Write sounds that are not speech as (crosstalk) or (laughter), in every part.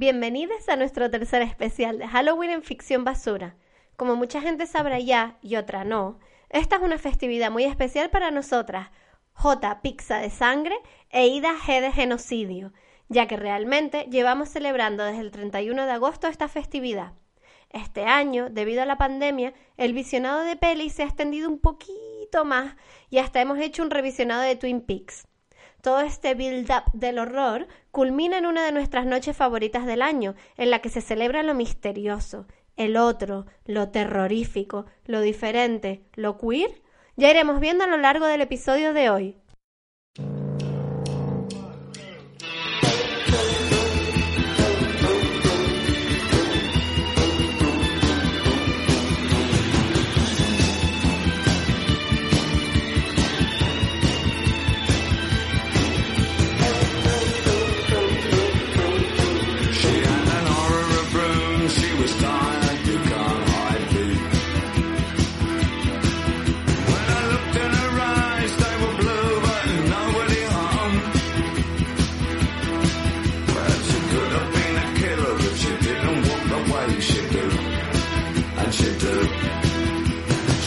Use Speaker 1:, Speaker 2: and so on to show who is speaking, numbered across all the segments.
Speaker 1: Bienvenidos a nuestro tercer especial de Halloween en ficción basura. Como mucha gente sabrá ya y otra no, esta es una festividad muy especial para nosotras, J. Pizza de Sangre e Ida G. de Genocidio, ya que realmente llevamos celebrando desde el 31 de agosto esta festividad. Este año, debido a la pandemia, el visionado de peli se ha extendido un poquito más y hasta hemos hecho un revisionado de Twin Peaks. Todo este build-up del horror culmina en una de nuestras noches favoritas del año, en la que se celebra lo misterioso, el otro, lo terrorífico, lo diferente, lo queer. Ya iremos viendo a lo largo del episodio de hoy.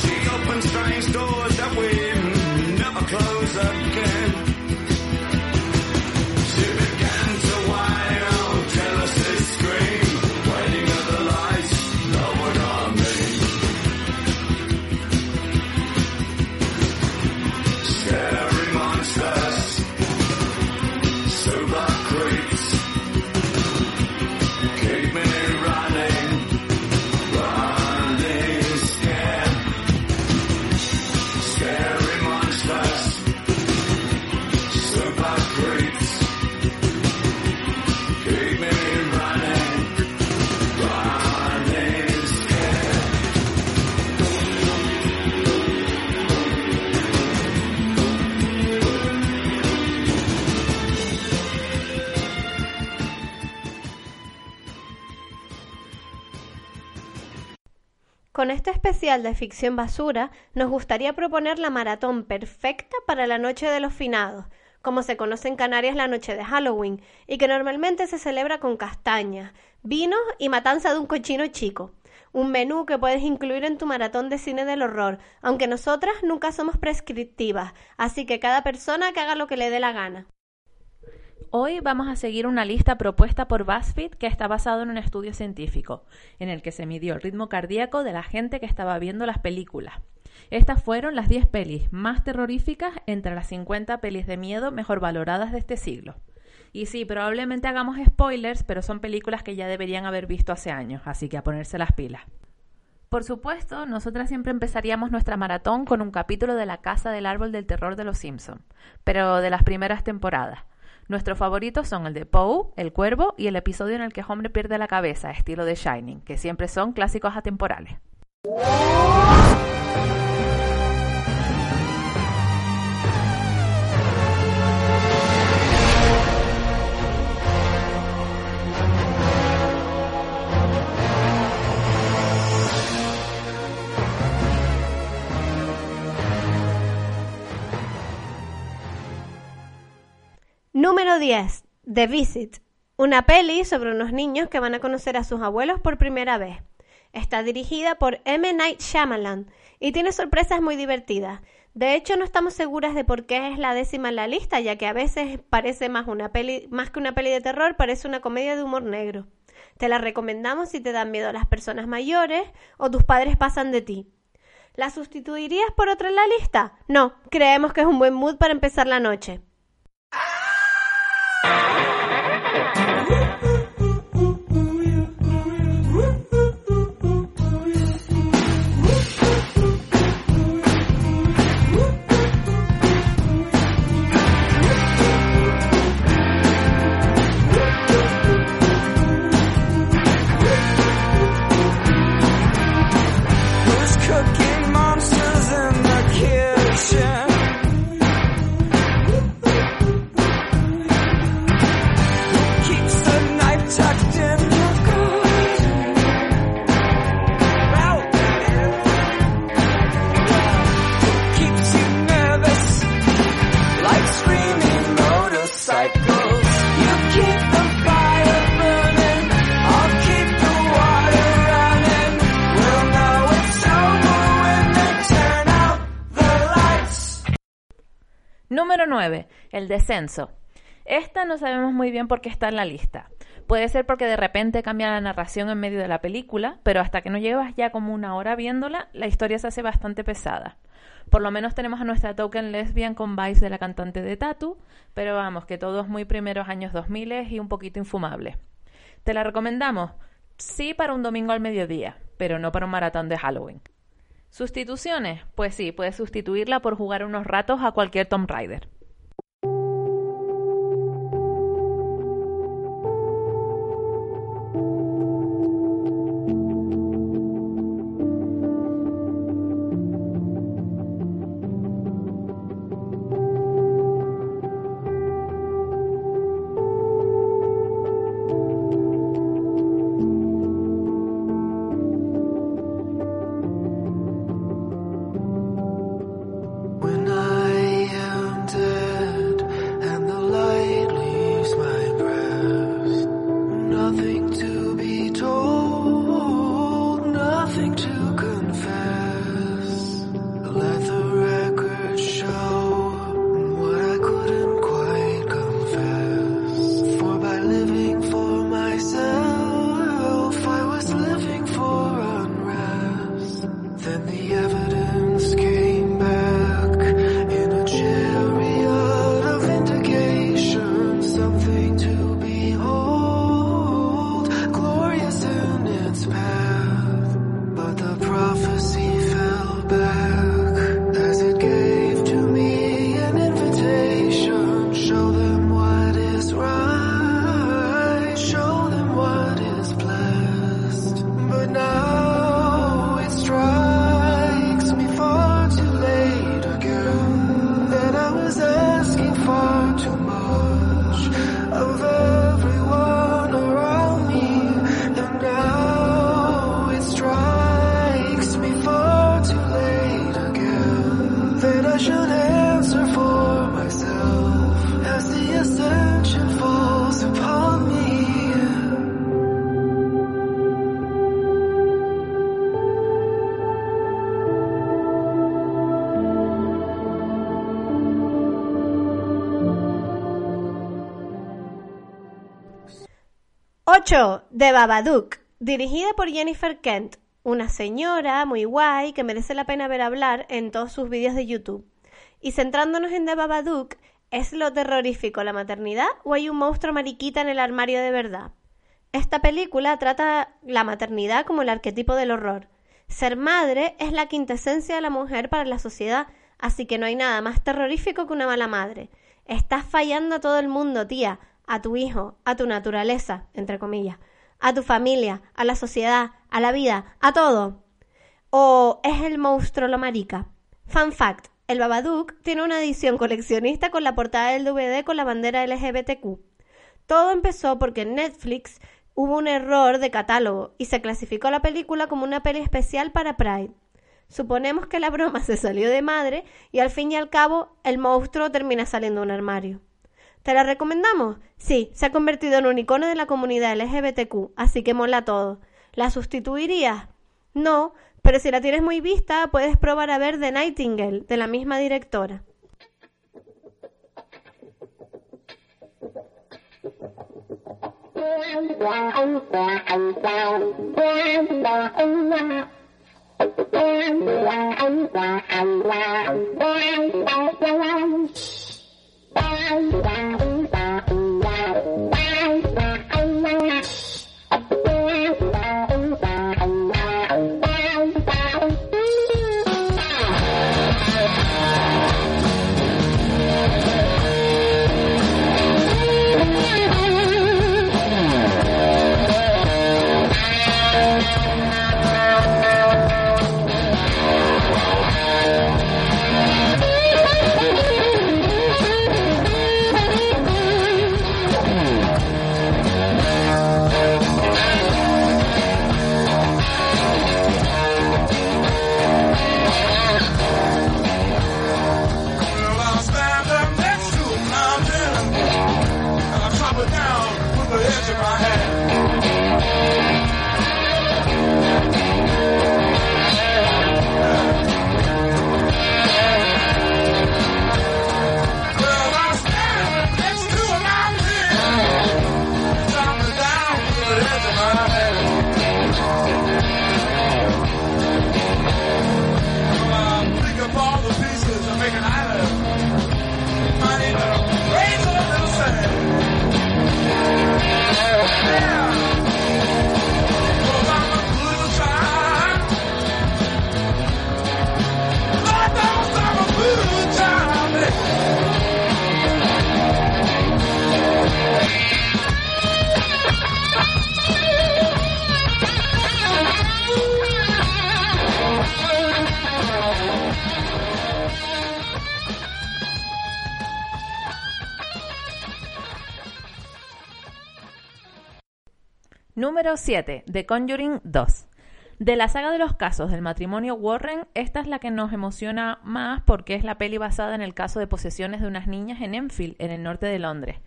Speaker 2: She opened strange doors
Speaker 1: Con este especial de ficción basura, nos gustaría proponer la maratón perfecta para la Noche de los Finados, como se conoce en Canarias la noche de Halloween, y que normalmente se celebra con castañas, vinos y matanza de un cochino chico. Un menú que puedes incluir en tu maratón de cine del horror, aunque nosotras nunca somos prescriptivas, así que cada persona que haga lo que le dé la gana.
Speaker 3: Hoy vamos a seguir una lista propuesta por BuzzFeed que está basado en un estudio científico, en el que se midió el ritmo cardíaco de la gente que estaba viendo las películas. Estas fueron las 10 pelis más terroríficas entre las 50 pelis de miedo mejor valoradas de este siglo. Y sí, probablemente hagamos spoilers, pero son películas que ya deberían haber visto hace años, así que a ponerse las pilas. Por supuesto, nosotras siempre empezaríamos nuestra maratón con un capítulo de La Casa del Árbol del Terror de los Simpson, pero de las primeras temporadas. Nuestros favoritos son el de Poe, el cuervo y el episodio en el que Hombre pierde la cabeza, estilo de Shining, que siempre son clásicos atemporales.
Speaker 1: Número 10. The Visit. Una peli sobre unos niños que van a conocer a sus abuelos por primera vez. Está dirigida por M. Night Shyamalan y tiene sorpresas muy divertidas. De hecho, no estamos seguras de por qué es la décima en la lista, ya que a veces parece más una peli, más que una peli de terror, parece una comedia de humor negro. Te la recomendamos si te dan miedo las personas mayores o tus padres pasan de ti. ¿La sustituirías por otra en la lista? No, creemos que es un buen mood para empezar la noche.
Speaker 4: El descenso. Esta no sabemos muy bien por qué está en la lista. Puede ser porque de repente cambia la narración en medio de la película, pero hasta que no llevas ya como una hora viéndola, la historia se hace bastante pesada. Por lo menos tenemos a nuestra token lesbian con vibes de la cantante de Tatu, pero vamos, que todo es muy primeros años 2000 y un poquito infumable. ¿Te la recomendamos? Sí para un domingo al mediodía, pero no para un maratón de Halloween. ¿Sustituciones? Pues sí, puedes sustituirla por jugar unos ratos a cualquier Tomb Raider.
Speaker 5: 8. The
Speaker 1: Babadook, dirigida por Jennifer Kent, una señora muy guay que merece la pena ver hablar en todos sus vídeos de YouTube. Y centrándonos en The Babadook, ¿es lo terrorífico la maternidad o hay un monstruo mariquita en el armario de verdad? Esta película trata la maternidad como el arquetipo del horror. Ser madre es la quintesencia de la mujer para la sociedad, así que no hay nada más terrorífico que una mala madre. Estás fallando a todo el mundo, tía a tu hijo, a tu naturaleza, entre comillas, a tu familia, a la sociedad, a la vida, a todo. ¿O es el monstruo lo marica? Fun fact, el Babadook tiene una edición coleccionista con la portada del DVD con la bandera LGBTQ. Todo empezó porque en Netflix hubo un error de catálogo y se clasificó la película como una peli especial para Pride. Suponemos que la broma (laughs) se salió de madre y al fin y al cabo el monstruo termina saliendo de un armario. ¿Te la recomendamos? Sí, se ha convertido en un icono de la comunidad LGBTQ, así que mola todo. ¿La sustituirías? No, pero si la tienes muy vista, puedes probar a ver The Nightingale, de la misma directora.
Speaker 6: Número 7. The Conjuring 2. De la saga de los casos del matrimonio Warren, esta es la que nos emociona más porque es la peli basada en el caso de posesiones de unas niñas en Enfield, en el norte de Londres,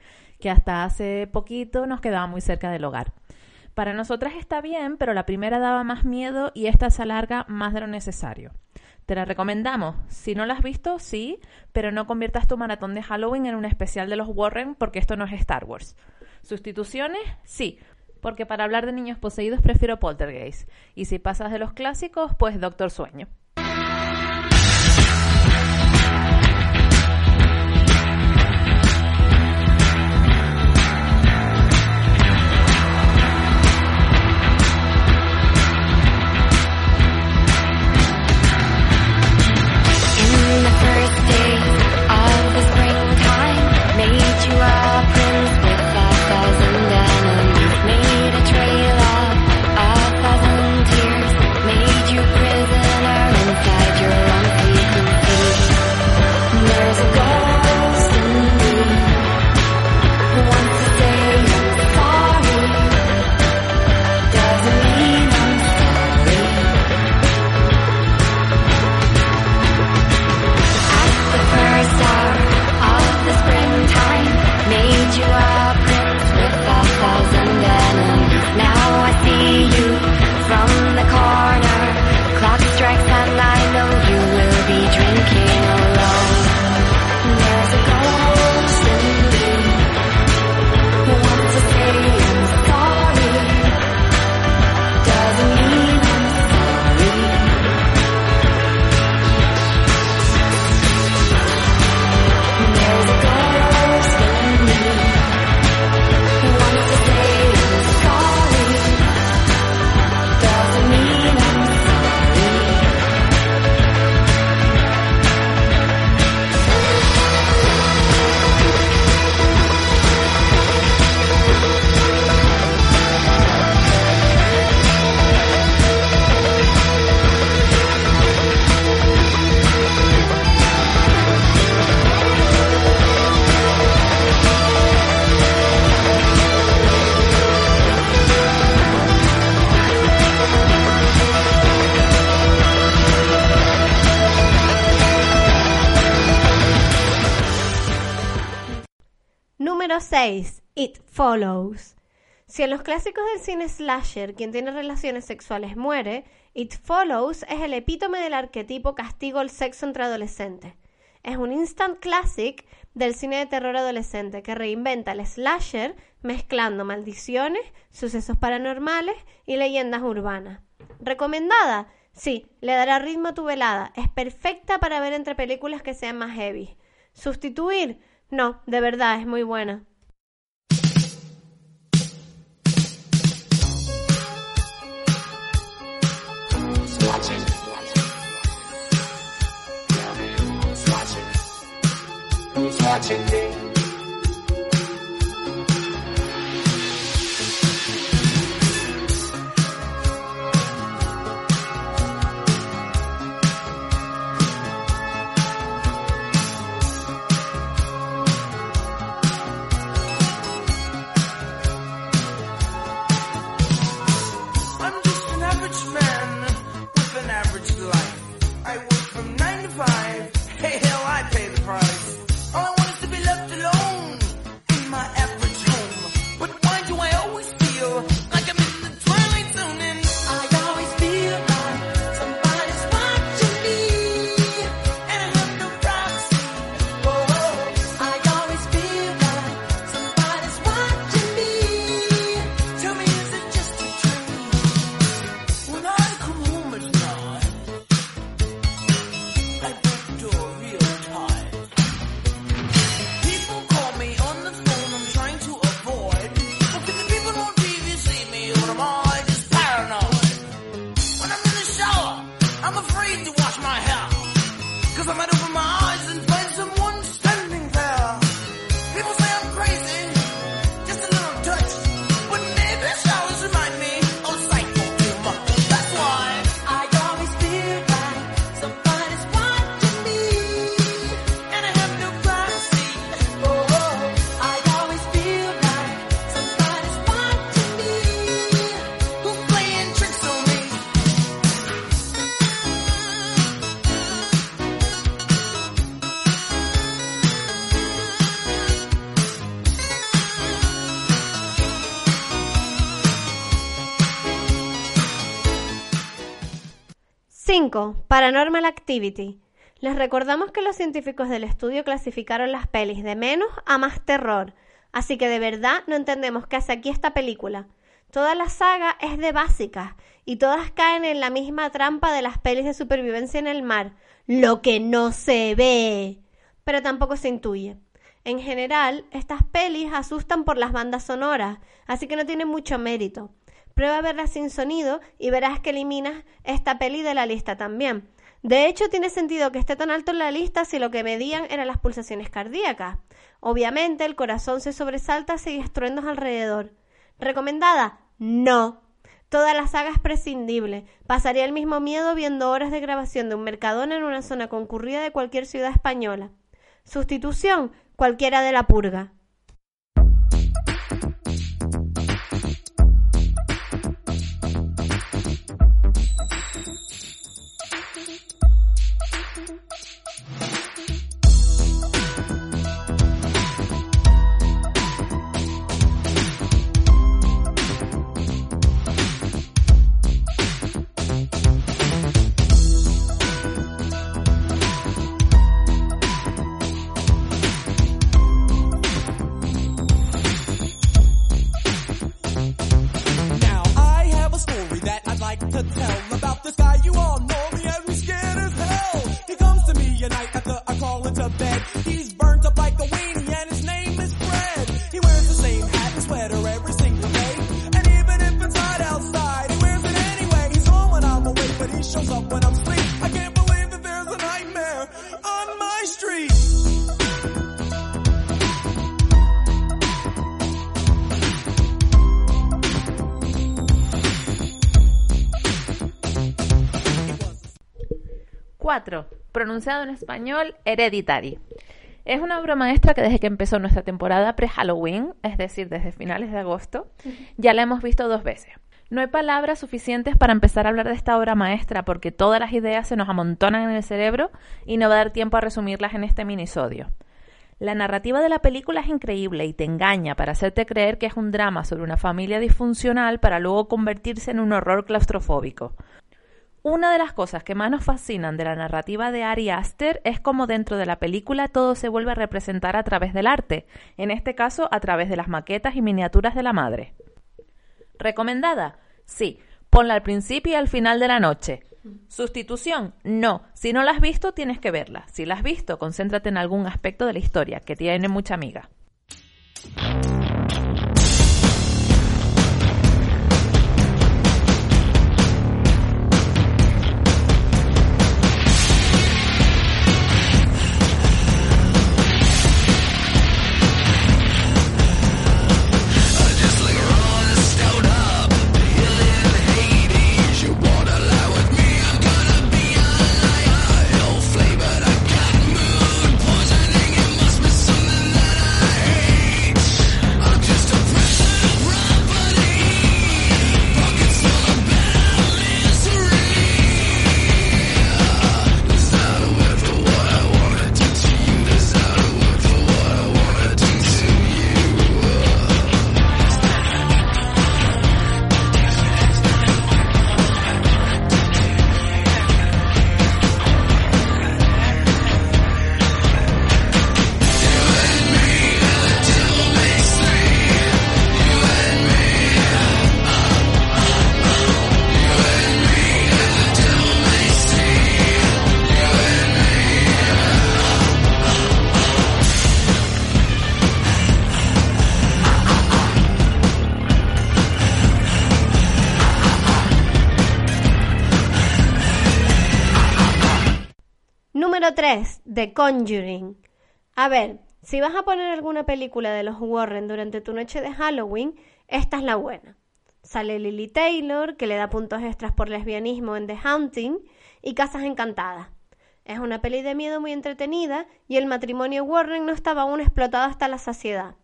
Speaker 6: que hasta hace poquito nos quedaba muy cerca del hogar. Para nosotras está bien, pero la primera daba más miedo y esta se alarga más de lo necesario. Te la recomendamos. Si no la has visto, sí, pero no conviertas tu maratón de Halloween en un especial de los Warren porque esto no es Star Wars. Sustituciones, sí, porque para hablar de niños poseídos prefiero Poltergeist. Y si pasas de los clásicos, pues Doctor Sueño.
Speaker 1: 6. It Follows. Si en los clásicos del cine slasher quien tiene relaciones sexuales muere, It Follows es el epítome del arquetipo castigo al sexo entre adolescentes. Es un instant classic del cine de terror adolescente que reinventa el slasher mezclando maldiciones, sucesos paranormales y leyendas urbanas. ¿Recomendada? Sí, le dará ritmo a tu velada. Es perfecta para ver entre películas que sean más heavy. ¿Sustituir? No, de verdad, es muy buena.
Speaker 7: 倾
Speaker 1: 听 Paranormal Activity. Les recordamos que los científicos del estudio clasificaron las pelis de menos a más terror, así que de verdad no entendemos qué hace aquí esta película. Toda la saga es de básicas y todas caen en la misma trampa de las pelis de supervivencia en el mar, lo que no se ve, pero tampoco se intuye. En general, estas pelis asustan por las bandas sonoras, así que no tienen mucho mérito. Prueba a verla sin sonido y verás que eliminas esta peli de la lista también. De hecho, tiene sentido que esté tan alto en la lista si lo que medían eran las pulsaciones cardíacas. Obviamente, el corazón se sobresalta si hay estruendos alrededor. ¿Recomendada? No. Toda la saga es prescindible. Pasaría el mismo miedo viendo horas de grabación de un mercadona en una zona concurrida de cualquier ciudad española. Sustitución, cualquiera de la purga.
Speaker 3: Pronunciado en español, Hereditary. Es una obra maestra que desde que empezó nuestra temporada pre-Halloween, es decir, desde finales de agosto, ya la hemos visto dos veces. No hay palabras suficientes para empezar a hablar de esta obra maestra porque todas las ideas se nos amontonan en el cerebro y no va a dar tiempo a resumirlas en este minisodio. La narrativa de la película es increíble y te engaña para hacerte creer que es un drama sobre una familia disfuncional para luego convertirse en un horror claustrofóbico. Una de las cosas que más nos fascinan de la narrativa de Ari Aster es cómo dentro de la película todo se vuelve a representar a través del arte, en este caso a través de las maquetas y miniaturas de la madre. ¿Recomendada? Sí, ponla al principio y al final de la noche. Sustitución, no. Si no la has visto, tienes que verla. Si la has visto, concéntrate en algún aspecto de la historia, que tiene mucha amiga.
Speaker 1: 3. The Conjuring. A ver, si vas a poner alguna película de los Warren durante tu noche de Halloween, esta es la buena. Sale Lily Taylor, que le da puntos extras por lesbianismo en The Haunting, y Casas Encantadas. Es una peli de miedo muy entretenida y el matrimonio Warren no estaba aún explotado hasta la saciedad.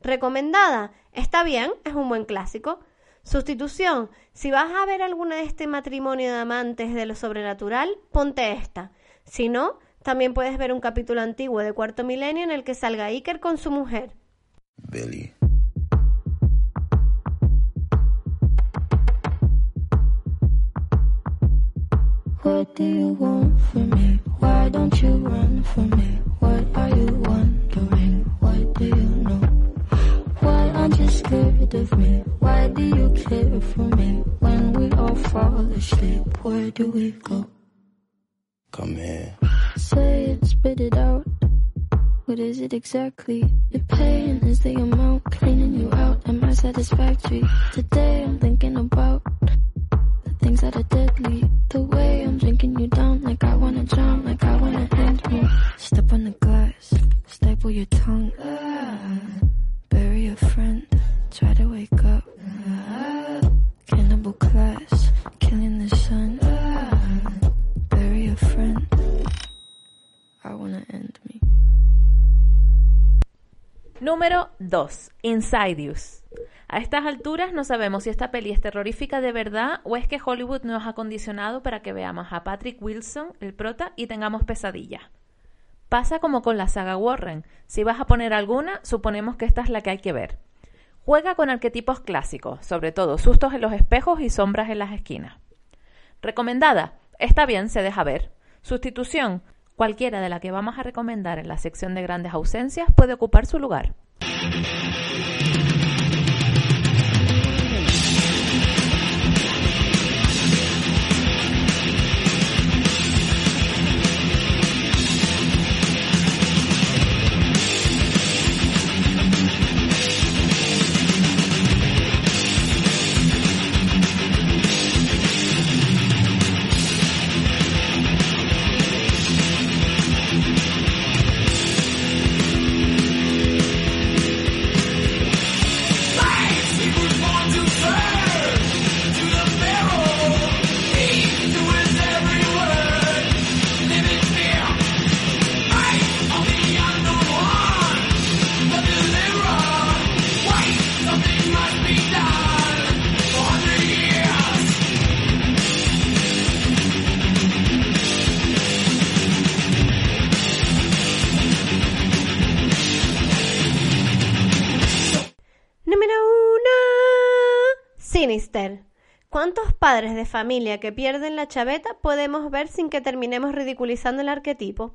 Speaker 1: Recomendada. Está bien, es un buen clásico. Sustitución. Si vas a ver alguna de este matrimonio de amantes de lo sobrenatural, ponte esta. Si no, también puedes ver un capítulo antiguo de Cuarto Milenio en el que salga Iker con su mujer.
Speaker 2: Billy.
Speaker 8: What do you want from me? Why don't you run from me? What are you wondering? What do you know? Why aren't you scared of me? Why do you care for me? When we all fall asleep, where do we go?
Speaker 2: Come here.
Speaker 8: Say it, spit it out. What is it exactly? Your pain is the amount cleaning you out. Am I satisfactory? Today I'm thinking about the things that are deadly. The way I'm drinking you down, like I wanna drown, like I wanna end me. Step on the glass, staple your tongue.
Speaker 3: Número 2. Insidious. A estas alturas no sabemos si esta peli es terrorífica de verdad o es que Hollywood nos ha condicionado para que veamos a Patrick Wilson, el prota, y tengamos pesadillas. Pasa como con la saga Warren. Si vas a poner alguna, suponemos que esta es la que hay que ver. Juega con arquetipos clásicos, sobre todo sustos en los espejos y sombras en las esquinas. Recomendada. Está bien, se deja ver. Sustitución. Cualquiera de la que vamos a recomendar en la sección de grandes ausencias puede ocupar su lugar.
Speaker 1: ¿Cuántos padres de familia que pierden la chaveta podemos ver sin que terminemos ridiculizando el arquetipo?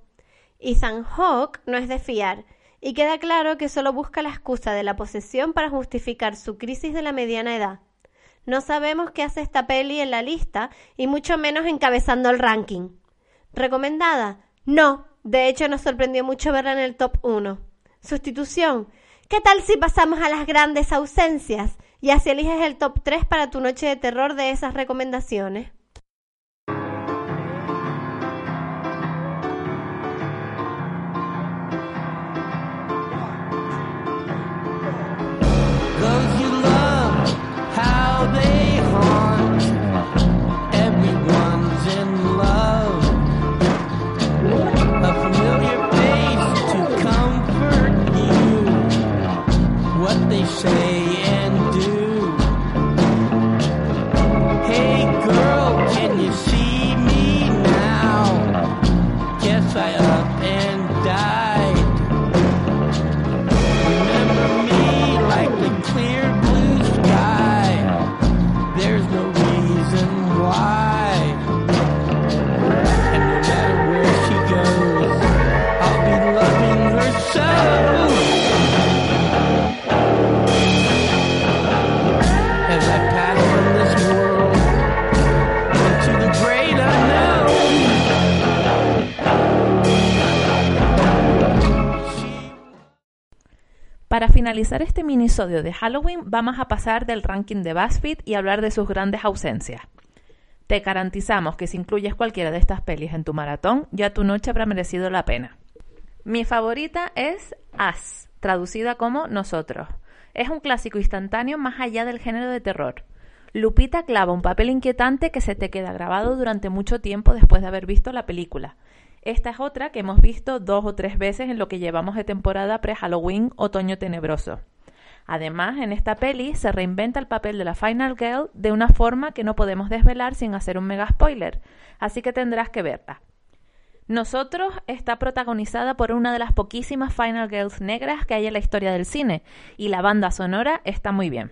Speaker 1: Ethan Hawke no es de fiar, y queda claro que solo busca la excusa de la posesión para justificar su crisis de la mediana edad. No sabemos qué hace esta peli en la lista y mucho menos encabezando el ranking. ¿Recomendada? No, de hecho nos sorprendió mucho verla en el top 1. Sustitución. ¿Qué tal si pasamos a las grandes ausencias y así eliges el top 3 para tu noche de terror de esas recomendaciones?
Speaker 3: Finalizar este minisodio de Halloween, vamos a pasar del ranking de BuzzFeed y hablar de sus grandes ausencias. Te garantizamos que si incluyes cualquiera de estas pelis en tu maratón, ya tu noche habrá merecido la pena. Mi favorita es Us, traducida como Nosotros. Es un clásico instantáneo más allá del género de terror. Lupita clava un papel inquietante que se te queda grabado durante mucho tiempo después de haber visto la película. Esta es otra que hemos visto dos o tres veces en lo que llevamos de temporada pre-Halloween Otoño Tenebroso. Además, en esta peli se reinventa el papel de la Final Girl de una forma que no podemos desvelar sin hacer un mega spoiler, así que tendrás que verla. Nosotros está protagonizada por una de las poquísimas Final Girls negras que hay en la historia del cine, y la banda sonora está muy bien.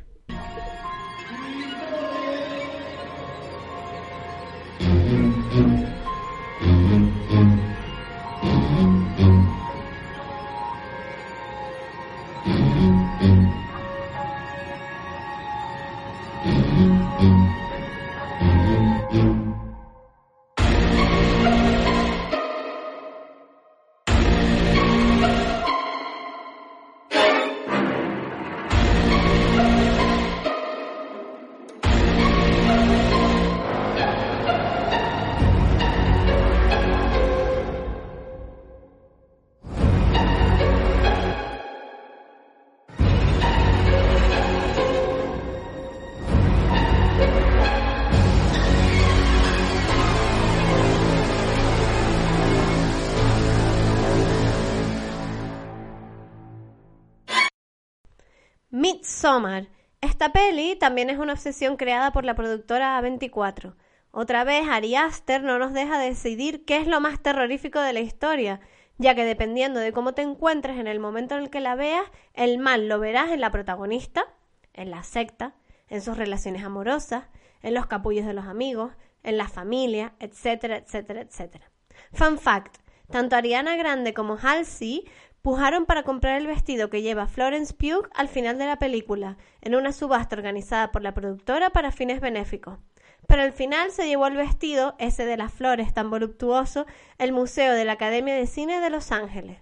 Speaker 1: Esta peli también es una obsesión creada por la productora A24. Otra vez, Ari Aster no nos deja decidir qué es lo más terrorífico de la historia, ya que dependiendo de cómo te encuentres en el momento en el que la veas, el mal lo verás en la protagonista, en la secta, en sus relaciones amorosas, en los capullos de los amigos, en la familia, etcétera, etcétera, etcétera. Fun fact, tanto Ariana Grande como Halsey pujaron para comprar el vestido que lleva Florence Pugh al final de la película, en una subasta organizada por la productora para fines benéficos. Pero al final se llevó el vestido, ese de las flores tan voluptuoso, el Museo de la Academia de Cine de Los Ángeles.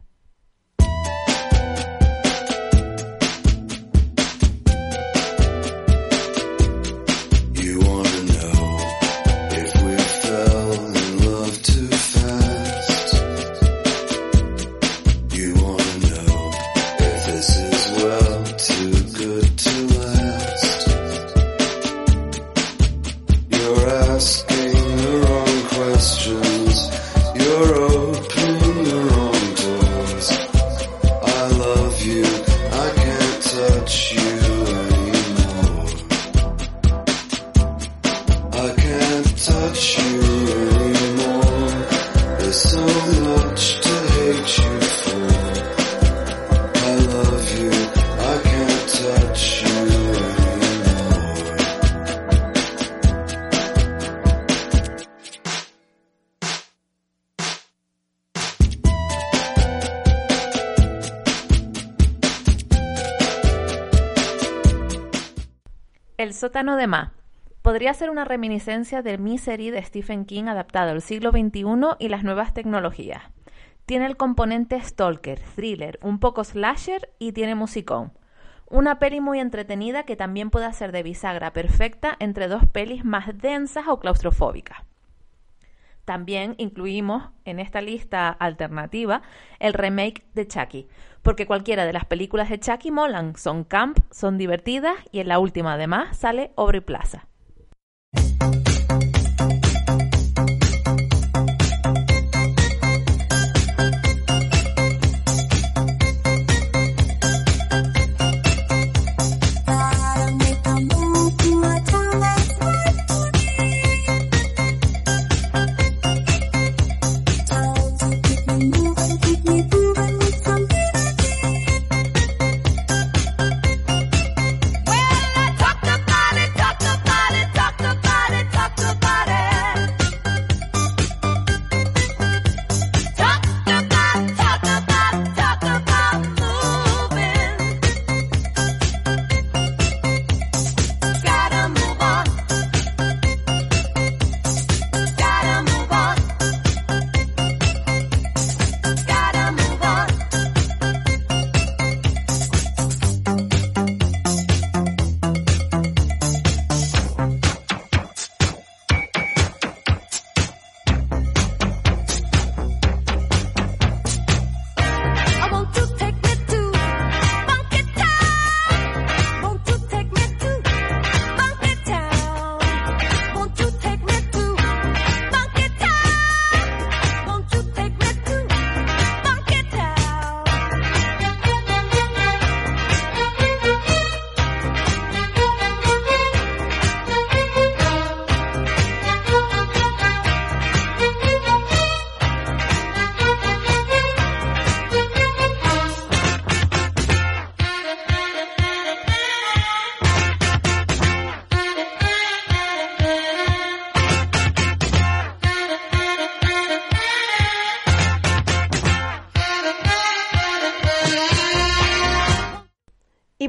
Speaker 3: Sótano de Ma. Podría ser una reminiscencia de Misery de Stephen King adaptado al siglo XXI y las nuevas tecnologías. Tiene el componente stalker, thriller, un poco slasher y tiene musicón. Una peli muy entretenida que también puede ser de bisagra perfecta entre dos pelis más densas o claustrofóbicas. También incluimos en esta lista alternativa el remake de Chucky, porque cualquiera de las películas de Chucky molan, son camp, son divertidas y en la última además sale Aubrey Plaza.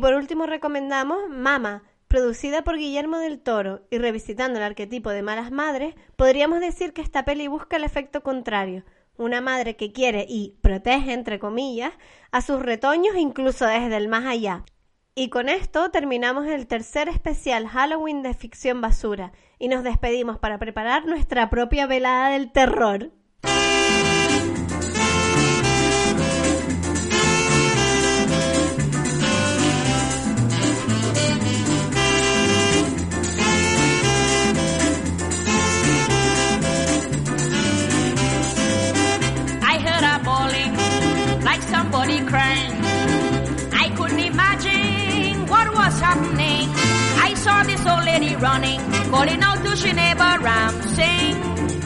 Speaker 1: Por último recomendamos Mama, producida por Guillermo del Toro y revisitando el arquetipo de malas madres, podríamos decir que esta peli busca el efecto contrario, una madre que quiere y protege, entre comillas, a sus retoños incluso desde el más allá. Y con esto terminamos el tercer especial Halloween de ficción basura y nos despedimos para preparar nuestra propia velada del terror.
Speaker 9: Saw this old lady running, calling out to she neighbor Ram, sing,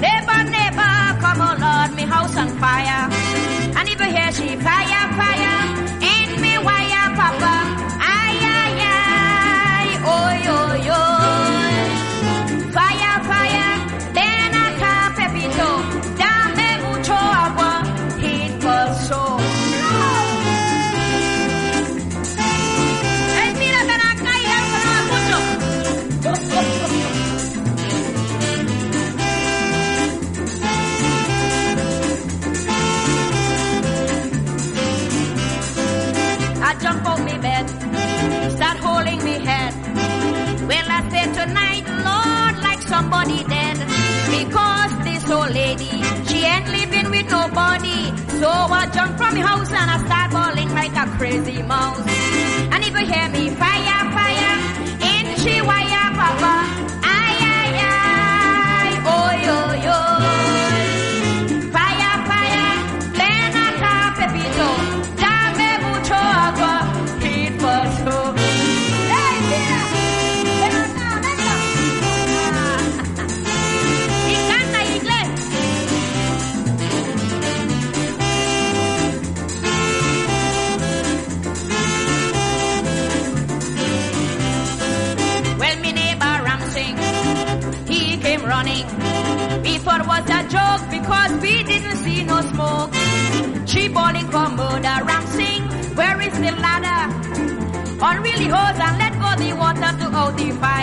Speaker 9: neighbor, neighbor, come on, Lord, me house on fire. And you hear she 55